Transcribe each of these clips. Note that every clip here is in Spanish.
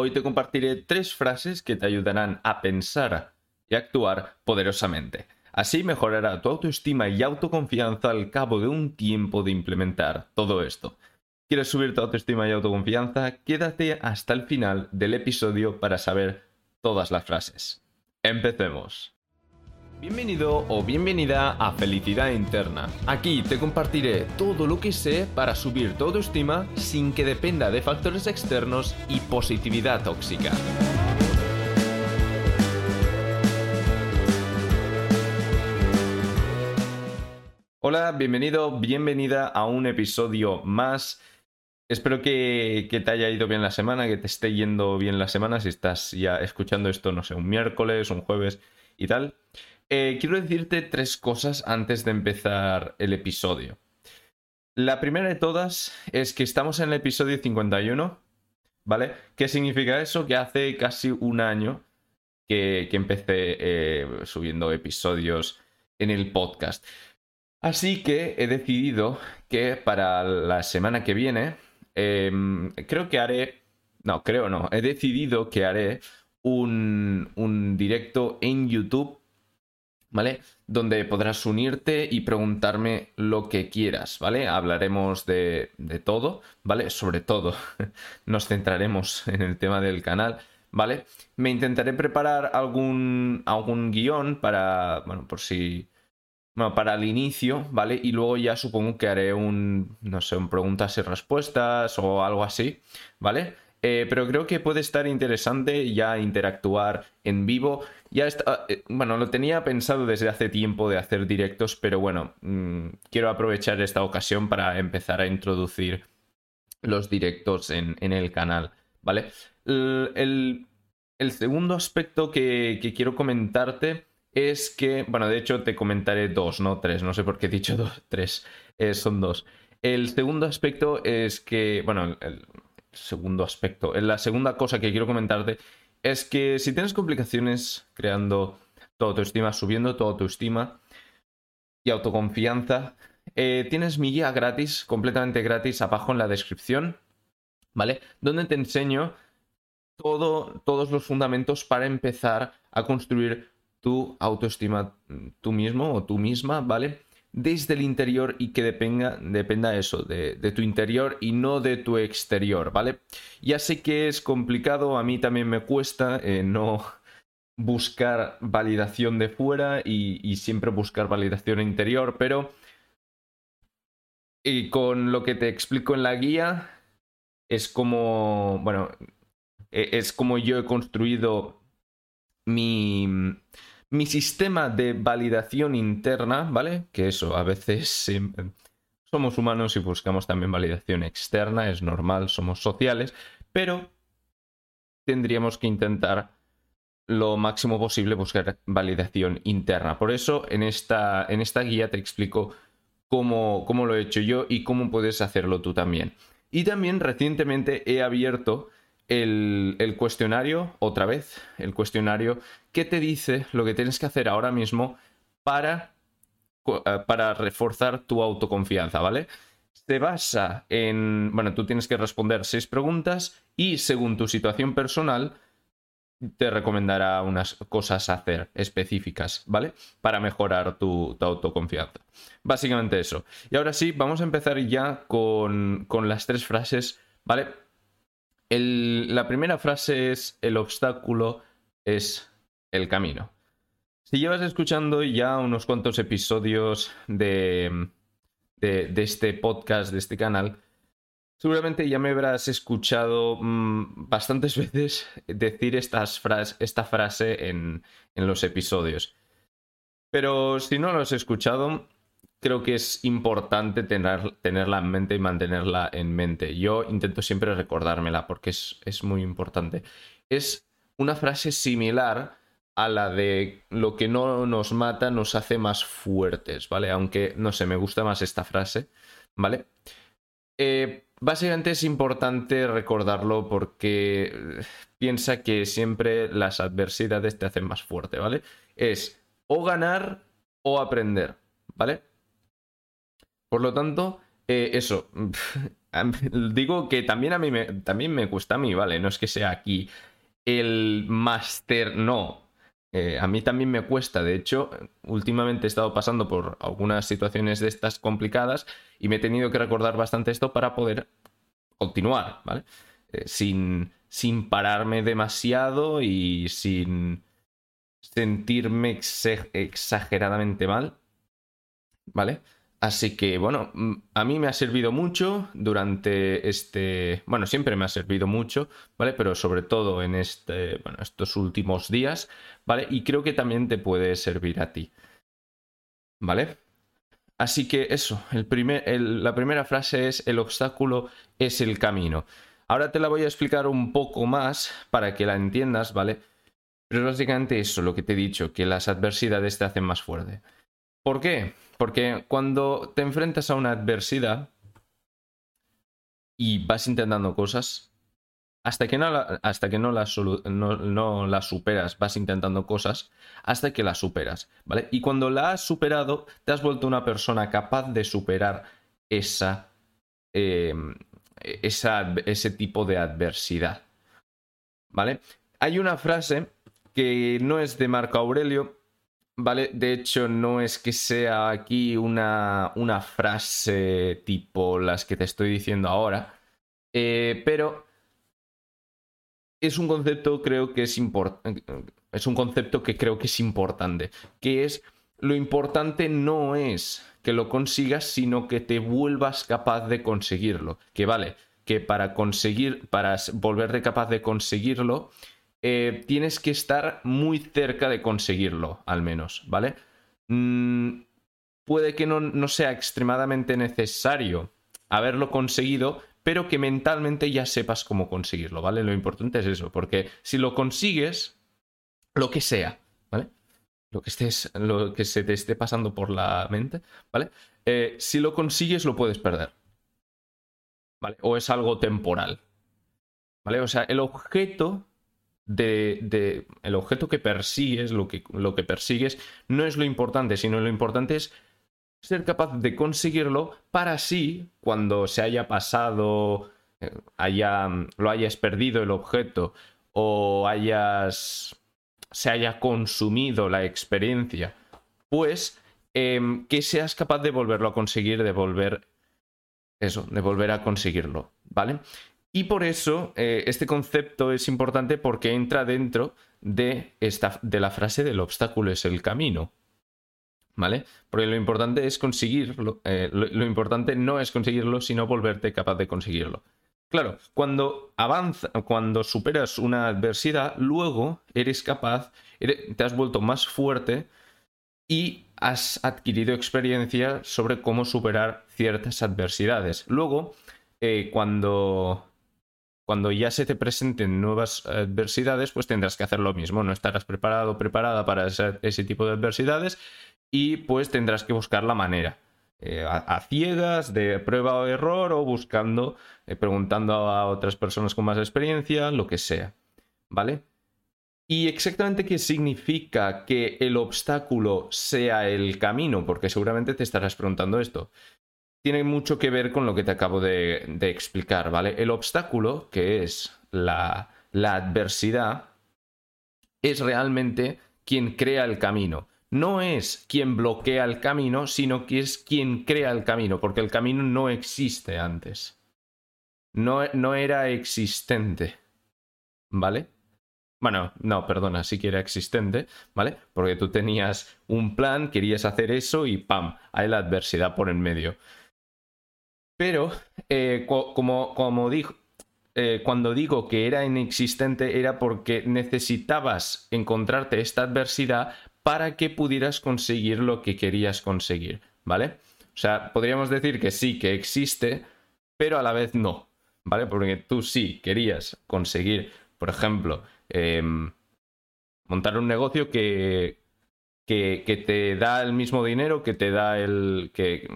Hoy te compartiré tres frases que te ayudarán a pensar y actuar poderosamente. Así mejorará tu autoestima y autoconfianza al cabo de un tiempo de implementar todo esto. ¿Quieres subir tu autoestima y autoconfianza? Quédate hasta el final del episodio para saber todas las frases. Empecemos. Bienvenido o bienvenida a Felicidad Interna. Aquí te compartiré todo lo que sé para subir tu autoestima sin que dependa de factores externos y positividad tóxica. Hola, bienvenido, bienvenida a un episodio más. Espero que, te haya ido bien la semana, que te esté yendo bien la semana, si estás ya escuchando esto, no sé, un miércoles, un jueves y tal. Eh, quiero decirte tres cosas antes de empezar el episodio. La primera de todas es que estamos en el episodio 51, ¿vale? ¿Qué significa eso? Que hace casi un año que, empecé eh, subiendo episodios en el podcast. Así que he decidido que para la semana que viene, em, creo que haré, no, creo no, he decidido que haré un, un directo en YouTube ¿vale? Donde podrás unirte y preguntarme lo que quieras, ¿vale? Hablaremos de, todo, ¿vale? Sobre todo nos centraremos en el tema del canal, ¿vale? Me intentaré preparar algún, algún guion para, bueno, por si... Bueno, para el inicio, ¿vale? Y luego ya supongo que haré un, no sé, un preguntas y respuestas o algo así, ¿vale? Eh, pero creo que puede estar interesante ya interactuar en vivo. Ya está, eh, bueno, lo tenía pensado desde hace tiempo de hacer directos, pero bueno, mm, quiero aprovechar esta ocasión para empezar a introducir los directos en, el canal, ¿vale? El, segundo aspecto que, quiero comentarte es que, bueno, de hecho te comentaré dos, no tres, no sé por qué he dicho dos, tres, eh, son dos. El segundo aspecto es que, bueno, el, segundo aspecto. La segunda cosa que quiero comentarte es que si tienes complicaciones creando tu autoestima, subiendo tu autoestima y autoconfianza, eh, tienes mi guía gratis, completamente gratis, abajo en la descripción, ¿vale? Donde te enseño todo, todos los fundamentos para empezar a construir tu autoestima tú mismo o tú misma, ¿vale? Desde el interior y que dependa, dependa eso, de, tu interior y no de tu exterior, ¿vale? Ya sé que es complicado, a mí también me cuesta eh, no buscar validación de fuera y, siempre buscar validación interior, pero y con lo que te explico en la guía es como, bueno, e, es como yo he construido mi mi sistema de validación interna, ¿vale? Que eso, a veces somos humanos y buscamos también validación externa, es normal, somos sociales, pero tendríamos que intentar lo máximo posible buscar validación interna. Por eso en esta, en esta guía te explico cómo, cómo lo he hecho yo y cómo puedes hacerlo tú también. Y también recientemente he abierto el, cuestionario, otra vez, el cuestionario que te dice lo que tienes que hacer ahora mismo para, eh, para reforzar tu autoconfianza, ¿vale? Se basa en, bueno, tú tienes que responder seis preguntas y según tu situación personal te recomendará unas cosas a hacer específicas, ¿vale? Para mejorar tu, autoconfianza. Básicamente eso. Y ahora sí, vamos a empezar ya con, con las tres frases, ¿vale? La primera frase es, el obstáculo es el camino. Si llevas escuchando ya unos cuantos episodios de, de, este podcast, de este canal, seguramente ya me habrás escuchado mm, bastantes veces decir estas esta frase en, en los episodios. Pero si no lo has escuchado, creo que es importante tener, tenerla en mente y mantenerla en mente. Yo intento siempre recordármela porque es, es muy importante. Es una frase similar a la de lo que no nos mata nos hace más fuertes, ¿vale? Aunque, no sé, me gusta más esta frase, ¿vale? Eh, básicamente es importante recordarlo porque eh, piensa que siempre las adversidades te hacen más fuerte, ¿vale? Es o ganar o aprender, ¿vale? Por lo tanto, eh, eso, digo que también a mí me, también me cuesta a mí, ¿vale? No es que sea aquí el máster, no. Eh, a mí también me cuesta, de hecho, últimamente he estado pasando por algunas situaciones de estas complicadas y me he tenido que recordar bastante esto para poder continuar, ¿vale? Eh, sin, sin pararme demasiado y sin sentirme exageradamente mal, ¿vale? Así que bueno, mm, a mí me ha servido mucho durante este, bueno, siempre me ha servido mucho, ¿vale? Pero sobre todo en este, bueno, estos últimos días, ¿vale? Y creo que también te puede servir a ti, ¿vale? Así que eso, el primer, la primera frase es el obstáculo es el camino. Ahora te la voy a explicar un poco más para que la entiendas, ¿vale? Pero básicamente eso, lo que te he dicho, que las adversidades te hacen más fuerte. ¿Por qué? Porque cuando te enfrentas a una adversidad y vas intentando cosas, hasta que no la, hasta que no la, no, la superas, vas intentando cosas hasta que la superas, ¿vale? Y cuando la has superado, te has vuelto una persona capaz de superar esa, em, esa, ese tipo de adversidad, ¿vale? Hay una frase que no es de Marco Aurelio, ¿vale? De hecho, no es que sea aquí una, una frase tipo las que te estoy diciendo ahora, eh, pero es un concepto creo que es importante, es un concepto que creo que es importante, que es lo importante no es que lo consigas, sino que te vuelvas capaz de conseguirlo. Que vale, que para conseguir, para volverte capaz de conseguirlo, eh, tienes que estar muy cerca de conseguirlo, al menos, ¿vale? Mm, puede que no, sea extremadamente necesario haberlo conseguido, pero que mentalmente ya sepas cómo conseguirlo, ¿vale? Lo importante es eso, porque si lo consigues, lo que sea, ¿vale? Lo que, estés, lo que se te esté pasando por la mente, ¿vale? Eh, si lo consigues, lo puedes perder, ¿vale? O es algo temporal, ¿vale? O sea, el objeto de, el objeto que persigues, lo que, lo que persigues, no es lo importante, sino lo importante es ser capaz de conseguirlo para así, cuando se haya pasado, eh, haya, lo hayas perdido el objeto o hayas, se haya consumido la experiencia, pues em, que seas capaz de volverlo a conseguir, de volver eso, de volver a conseguirlo, ¿vale? Y por eso eh, este concepto es importante porque entra dentro de, esta, de la frase del obstáculo es el camino. ¿Vale? Porque lo importante es conseguirlo. Eh, lo, importante no es conseguirlo, sino volverte capaz de conseguirlo. Claro, cuando avanza, cuando superas una adversidad, luego eres capaz, te has vuelto más fuerte y has adquirido experiencia sobre cómo superar ciertas adversidades. Luego, eh, cuando cuando ya se te presenten nuevas adversidades, pues tendrás que hacer lo mismo, no estarás preparado o preparada para ese, tipo de adversidades y pues tendrás que buscar la manera. Eh, a, ciegas, de prueba o error, o buscando, eh, preguntando a otras personas con más experiencia, lo que sea. ¿Vale? ¿Y exactamente qué significa que el obstáculo sea el camino? Porque seguramente te estarás preguntando esto tiene mucho que ver con lo que te acabo de, explicar, ¿vale? El obstáculo, que es la, adversidad, es realmente quien crea el camino. No es quien bloquea el camino, sino que es quien crea el camino, porque el camino no existe antes. No, no era existente. ¿Vale? Bueno, no, perdona, sí que era existente, ¿vale? Porque tú tenías un plan, querías hacer eso y ¡pam! Hay la adversidad por en medio. Pero, eh, como, como dijo, eh, cuando digo que era inexistente era porque necesitabas encontrarte esta adversidad para que pudieras conseguir lo que querías conseguir, ¿vale? O sea, podríamos decir que sí, que existe, pero a la vez no, ¿vale? Porque tú sí querías conseguir, por ejemplo, em, montar un negocio que, que, que, te da el mismo dinero que te da el... que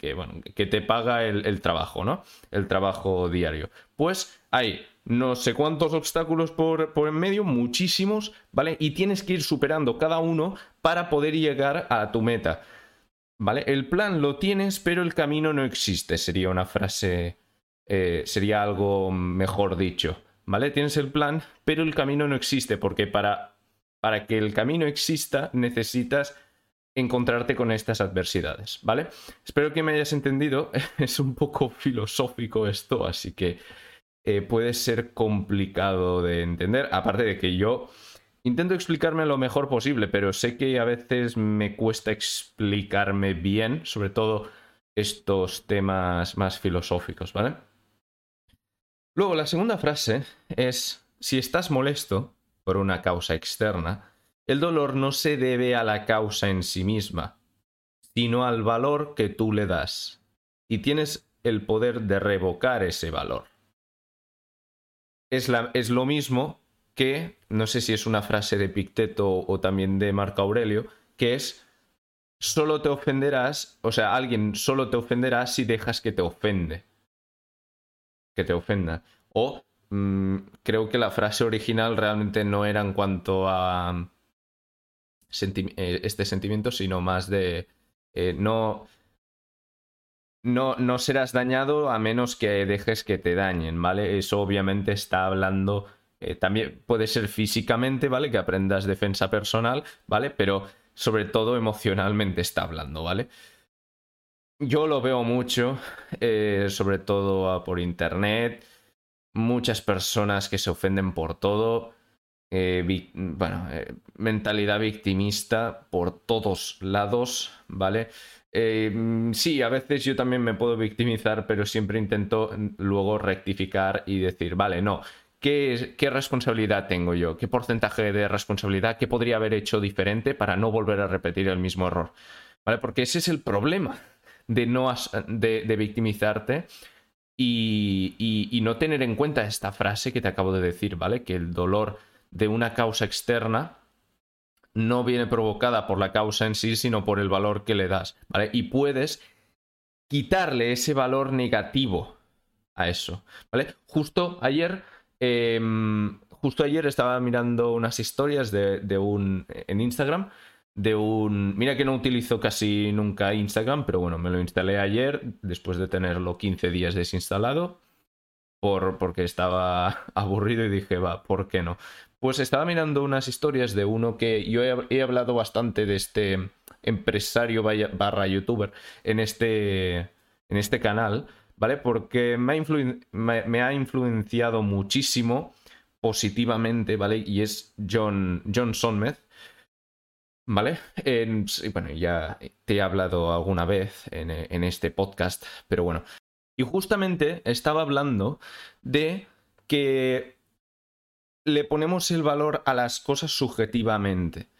que, te paga el, trabajo, ¿no? El trabajo diario. Pues hay no sé cuántos obstáculos por, por en medio, muchísimos, ¿vale? Y tienes que ir superando cada uno para poder llegar a tu meta. ¿Vale? El plan lo tienes, pero el camino no existe. Sería una frase eh, sería algo mejor dicho, ¿vale? Tienes el plan, pero el camino no existe, porque para, para que el camino exista necesitas encontrarte con estas adversidades, ¿vale? Espero que me hayas entendido, es un poco filosófico esto, así que eh, puede ser complicado de entender, aparte de que yo intento explicarme lo mejor posible, pero sé que a veces me cuesta explicarme bien, sobre todo estos temas más filosóficos, ¿vale? Luego, la segunda frase es, si estás molesto por una causa externa, el dolor no se debe a la causa en sí misma, sino al valor que tú le das. Y tienes el poder de revocar ese valor. Es, lo mismo que, no sé si es una frase de Picteto o también de Marco Aurelio, que es, solo te ofenderás, o sea, alguien solo te ofenderá si dejas que te ofende que te ofenda. O mm, creo que la frase original realmente no era en cuanto a eh, este sentimiento, sino más de eh, no, no, no serás dañado a menos que dejes que te dañen, ¿vale? Eso obviamente está hablando, eh, también puede ser físicamente, ¿vale? Que aprendas defensa personal, ¿vale? Pero sobre todo emocionalmente está hablando, ¿vale? Yo lo veo mucho, sobre todo por internet. Muchas personas que se ofenden por todo. Eh, bueno, eh, mentalidad victimista por todos lados, ¿vale? sí, a veces yo también me puedo victimizar, pero siempre intento luego rectificar y decir, vale, no, ¿qué, qué responsabilidad tengo yo? ¿Qué porcentaje de responsabilidad? ¿Qué podría haber hecho diferente para no volver a repetir el mismo error? ¿Vale? Porque ese es el problema de, no de, victimizarte y, no tener en cuenta esta frase que te acabo de decir, ¿vale? Que el dolor de una causa externa no viene provocada por la causa en sí, sino por el valor que le das, ¿vale? Y puedes quitarle ese valor negativo a eso, ¿vale? Justo ayer, em, justo ayer estaba mirando unas historias de, de un en Instagram de un... Mira que no utilizo casi nunca Instagram, pero bueno, me lo instalé ayer después de tenerlo 15 días desinstalado por, porque estaba aburrido y dije, va, ¿por qué no? Pues estaba mirando unas historias de uno que yo he, hablado bastante de este empresario barra youtuber en este, en este canal, ¿vale? Porque me ha, me ha influenciado muchísimo positivamente, ¿vale? Y es John, John Sonmez ¿Vale? bueno, ya te he hablado alguna vez en, en, este podcast, pero bueno. Y justamente estaba hablando de que le ponemos el valor a las cosas subjetivamente.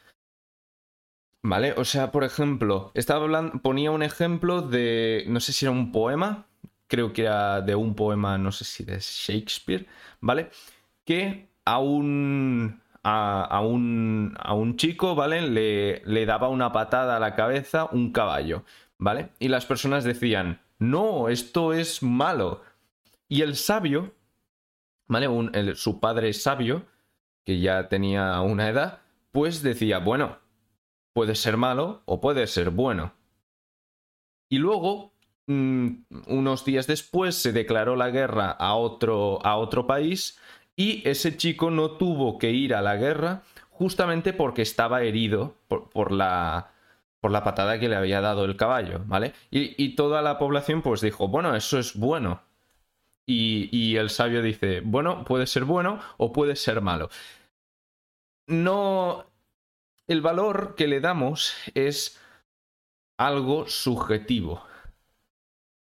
¿Vale? O sea, por ejemplo, estaba hablando, ponía un ejemplo de, no sé si era un poema, creo que era de un poema, no sé si de Shakespeare, ¿vale? Que a un a, un, a un, chico, ¿vale? Le, le daba una patada a la cabeza un caballo, ¿vale? Y las personas decían, no, esto es malo. Y el sabio, ¿vale? su padre sabio, que ya tenía una edad, pues decía, bueno, puede ser malo o puede ser bueno. Y luego, mm, unos días después, se declaró la guerra a otro, a otro país y ese chico no tuvo que ir a la guerra justamente porque estaba herido por, la, por la patada que le había dado el caballo, ¿vale? Y, toda la población pues dijo, bueno, eso es bueno. Y, y, el sabio dice, bueno, puede ser bueno o puede ser malo. No... El valor que le damos es algo subjetivo,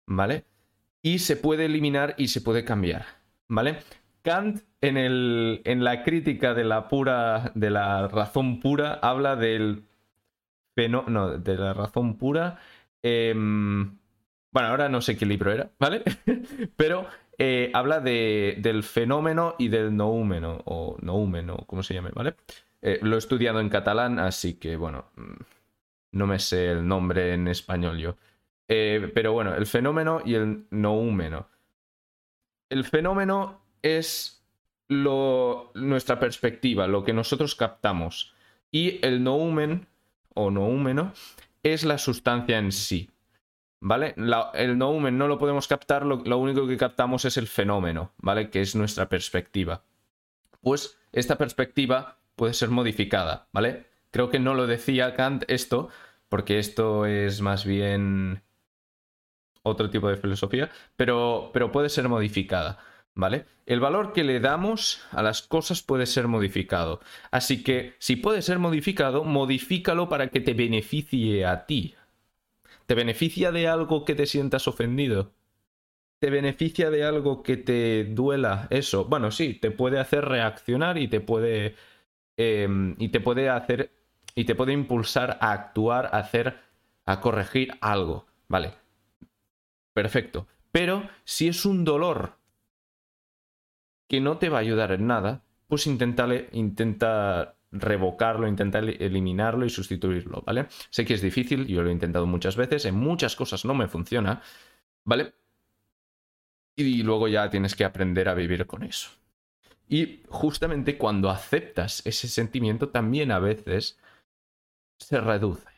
¿vale? Y se puede eliminar y se puede cambiar, ¿vale? Kant en, el, en la crítica de la pura, de la razón pura, habla del no, de la razón pura. Em, bueno, ahora no sé qué libro era, ¿vale? Pero eh, habla de, del fenómeno y del noúmeno, o noúmeno, como se llame, ¿vale? Eh, lo he estudiado en catalán, así que, bueno, mm, no me sé el nombre en español yo. Eh, pero bueno, el fenómeno y el noúmeno. El fenómeno es lo, nuestra perspectiva, lo que nosotros captamos. Y el noumen o noúmeno es la sustancia en sí. ¿vale? el nomen no lo podemos captar, lo, lo, único que captamos es el fenómeno, ¿vale? Que es nuestra perspectiva. Pues esta perspectiva puede ser modificada, ¿vale? Creo que no lo decía Kant esto, porque esto es más bien otro tipo de filosofía, pero, pero puede ser modificada. ¿Vale? El valor que le damos a las cosas puede ser modificado. Así que si puede ser modificado, modifícalo para que te beneficie a ti. ¿Te beneficia de algo que te sientas ofendido? ¿Te beneficia de algo que te duela eso? Bueno, sí, te puede hacer reaccionar y te puede. Em, y te puede hacer. Y te puede impulsar a actuar, a hacer. a corregir algo. Vale. Perfecto. Pero si es un dolor que no te va a ayudar en nada, pues intenta revocarlo, intenta eliminarlo y sustituirlo, ¿vale? Sé que es difícil, yo lo he intentado muchas veces, en muchas cosas no me funciona, ¿vale? Y luego ya tienes que aprender a vivir con eso. Y justamente cuando aceptas ese sentimiento, también a veces se reduce.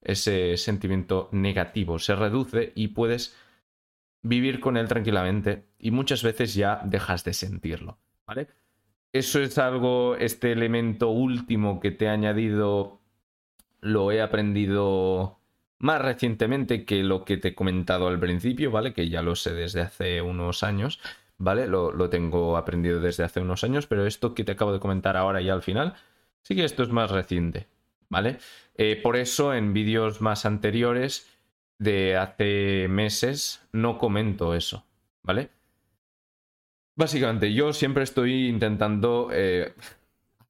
Ese sentimiento negativo se reduce y puedes vivir con él tranquilamente y muchas veces ya dejas de sentirlo, ¿vale? Eso es algo, este elemento último que te he añadido, lo he aprendido más recientemente que lo que te he comentado al principio, ¿vale? Que ya lo sé desde hace unos años, ¿vale? Lo, lo tengo aprendido desde hace unos años, pero esto que te acabo de comentar ahora y al final, sí que esto es más reciente, ¿vale? Eh, por eso en vídeos más anteriores de hace meses no comento eso, ¿vale? Básicamente, yo siempre estoy intentando, eh,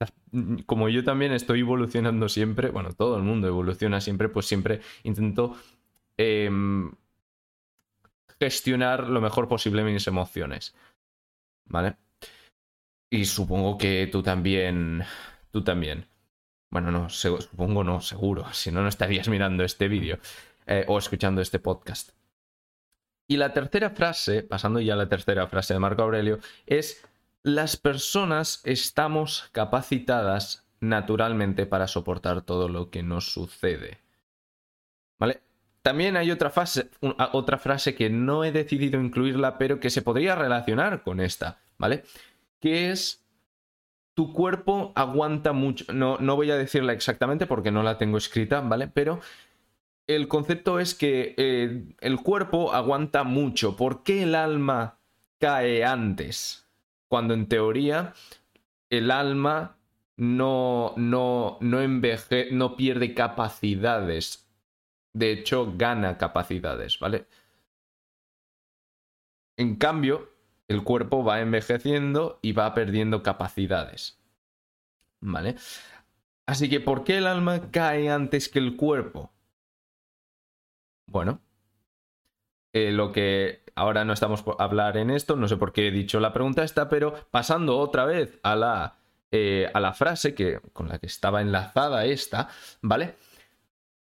como yo también estoy evolucionando siempre, bueno, todo el mundo evoluciona siempre, pues siempre intento em, gestionar lo mejor posible mis emociones, ¿vale? Y supongo que tú también, tú también. Bueno, no, supongo no, seguro, si no, no estarías mirando este vídeo. Eh, o escuchando este podcast. Y la tercera frase, pasando ya a la tercera frase de Marco Aurelio, es las personas estamos capacitadas naturalmente para soportar todo lo que nos sucede. ¿Vale? También hay otra, otra frase que no he decidido incluirla, pero que se podría relacionar con esta, ¿vale? Que es tu cuerpo aguanta mucho. No, no voy a decirla exactamente porque no la tengo escrita, ¿vale? Pero el concepto es que eh, el cuerpo aguanta mucho. ¿Por qué el alma cae antes? Cuando en teoría el alma no, no, no no pierde capacidades. De hecho, gana capacidades, ¿vale? En cambio, el cuerpo va envejeciendo y va perdiendo capacidades. ¿Vale? Así que, ¿por qué el alma cae antes que el cuerpo? Bueno, eh, lo que ahora no estamos por hablar en esto, no sé por qué he dicho la pregunta esta, pero pasando otra vez a la, eh, a la frase que, con la que estaba enlazada esta, ¿vale?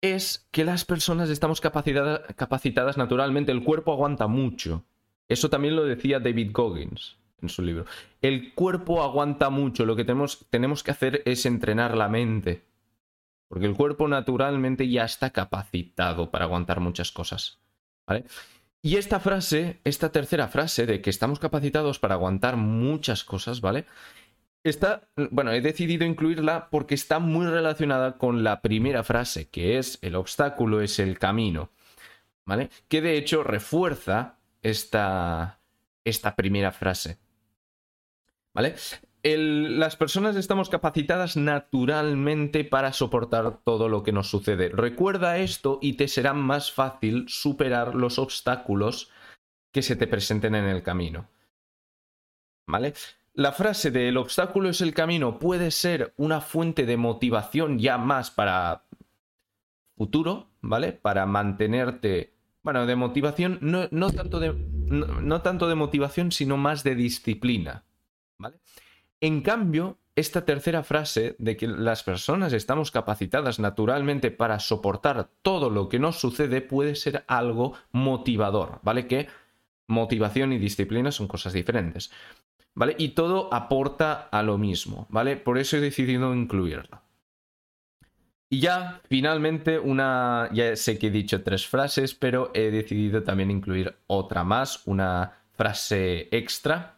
Es que las personas estamos capacitadas naturalmente, el cuerpo aguanta mucho. Eso también lo decía David Goggins en su libro. El cuerpo aguanta mucho, lo que tenemos, tenemos que hacer es entrenar la mente. Porque el cuerpo naturalmente ya está capacitado para aguantar muchas cosas. ¿Vale? Y esta frase, esta tercera frase de que estamos capacitados para aguantar muchas cosas, ¿vale? Está, bueno, he decidido incluirla porque está muy relacionada con la primera frase, que es el obstáculo es el camino, ¿vale? Que de hecho refuerza esta, esta primera frase, ¿vale? Las personas estamos capacitadas naturalmente para soportar todo lo que nos sucede. Recuerda esto y te será más fácil superar los obstáculos que se te presenten en el camino. ¿Vale? La frase de el obstáculo es el camino puede ser una fuente de motivación ya más para futuro, ¿vale? Para mantenerte, bueno, de motivación, no, tanto, de, no tanto de motivación, sino más de disciplina, ¿vale? En cambio, esta tercera frase de que las personas estamos capacitadas naturalmente para soportar todo lo que nos sucede puede ser algo motivador, ¿vale? Que motivación y disciplina son cosas diferentes, ¿vale? Y todo aporta a lo mismo, ¿vale? Por eso he decidido incluirla. Y ya, finalmente, una. Ya sé que he dicho tres frases, pero he decidido también incluir otra más, una frase extra.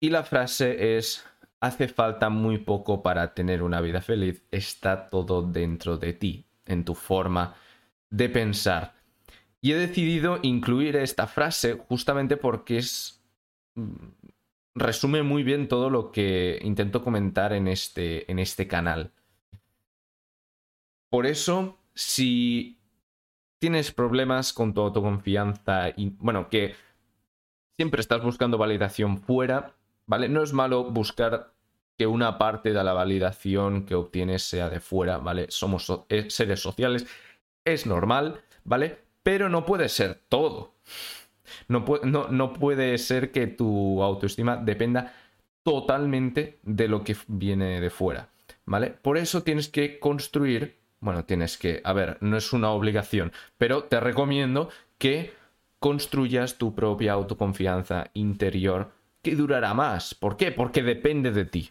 Y la frase es: Hace falta muy poco para tener una vida feliz. Está todo dentro de ti, en tu forma de pensar. Y he decidido incluir esta frase justamente porque es. Mm, resume muy bien todo lo que intento comentar en este, en este canal. Por eso, si tienes problemas con tu autoconfianza y, bueno, que siempre estás buscando validación fuera, ¿vale? No es malo buscar que una parte de la validación que obtienes sea de fuera, ¿vale? Somos eh, seres sociales, es normal, ¿vale? Pero no puede ser todo. No, no, no puede ser que tu autoestima dependa totalmente de lo que viene de fuera, ¿vale? Por eso tienes que construir, bueno, tienes que, a ver, no es una obligación, pero te recomiendo que construyas tu propia autoconfianza interior que durará más. ¿Por qué? Porque depende de ti.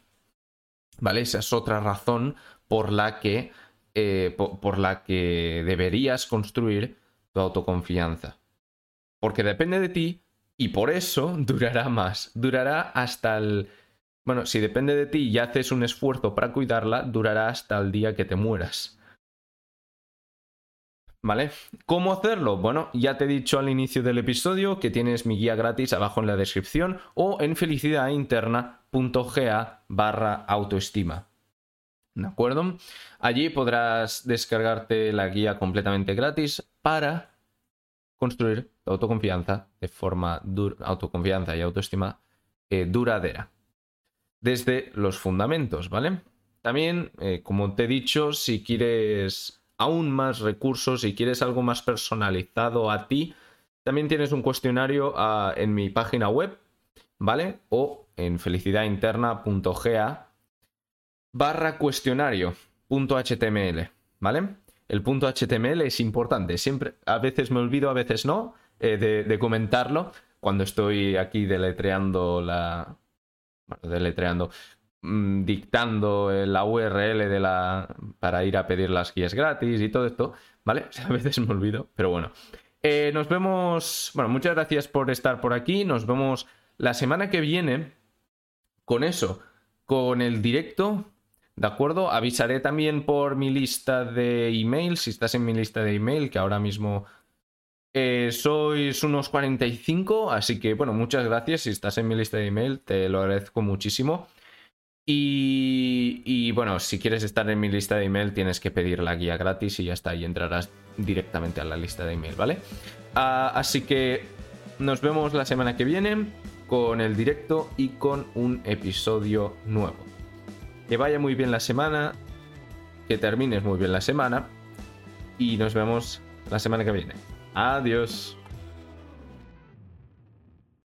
¿Vale? Esa es otra razón por la que, eh, por, la que deberías construir tu autoconfianza. Porque depende de ti y por eso durará más. Durará hasta el... Bueno, si depende de ti y haces un esfuerzo para cuidarla, durará hasta el día que te mueras. ¿Vale? ¿Cómo hacerlo? Bueno, ya te he dicho al inicio del episodio que tienes mi guía gratis abajo en la descripción o en felicidadinterna.ga barra autoestima. ¿De acuerdo? Allí podrás descargarte la guía completamente gratis para construir autoconfianza de forma autoconfianza y autoestima eh, duradera. Desde los fundamentos, ¿vale? También, eh, como te he dicho, si quieres aún más recursos, si quieres algo más personalizado a ti, también tienes un cuestionario ah, en mi página web, ¿vale? O en felicidadinterna.ga barra cuestionario.html, ¿vale? El punto HTML es importante, siempre, a veces me olvido, a veces no, eh, de, comentarlo cuando estoy aquí deletreando la... Bueno, deletreando, dictando la URL para ir a pedir las guías gratis y todo esto, ¿vale? a veces me olvido, pero bueno. Eh, nos vemos, bueno, muchas gracias por estar por aquí, nos vemos la semana que viene con eso, con el directo, ¿de acuerdo? Avisaré también por mi lista de email, si estás en mi lista de email, que ahora mismo eh, sois unos 45, así que bueno, muchas gracias si estás en mi lista de email, te lo agradezco muchísimo. Y, bueno, si quieres estar en mi lista de email, tienes que pedir la guía gratis y ya está, y entrarás directamente a la lista de email, ¿vale? Ah, así que nos vemos la semana que viene con el directo y con un episodio nuevo. Que vaya muy bien la semana, que termines muy bien la semana y nos vemos la semana que viene. Adiós.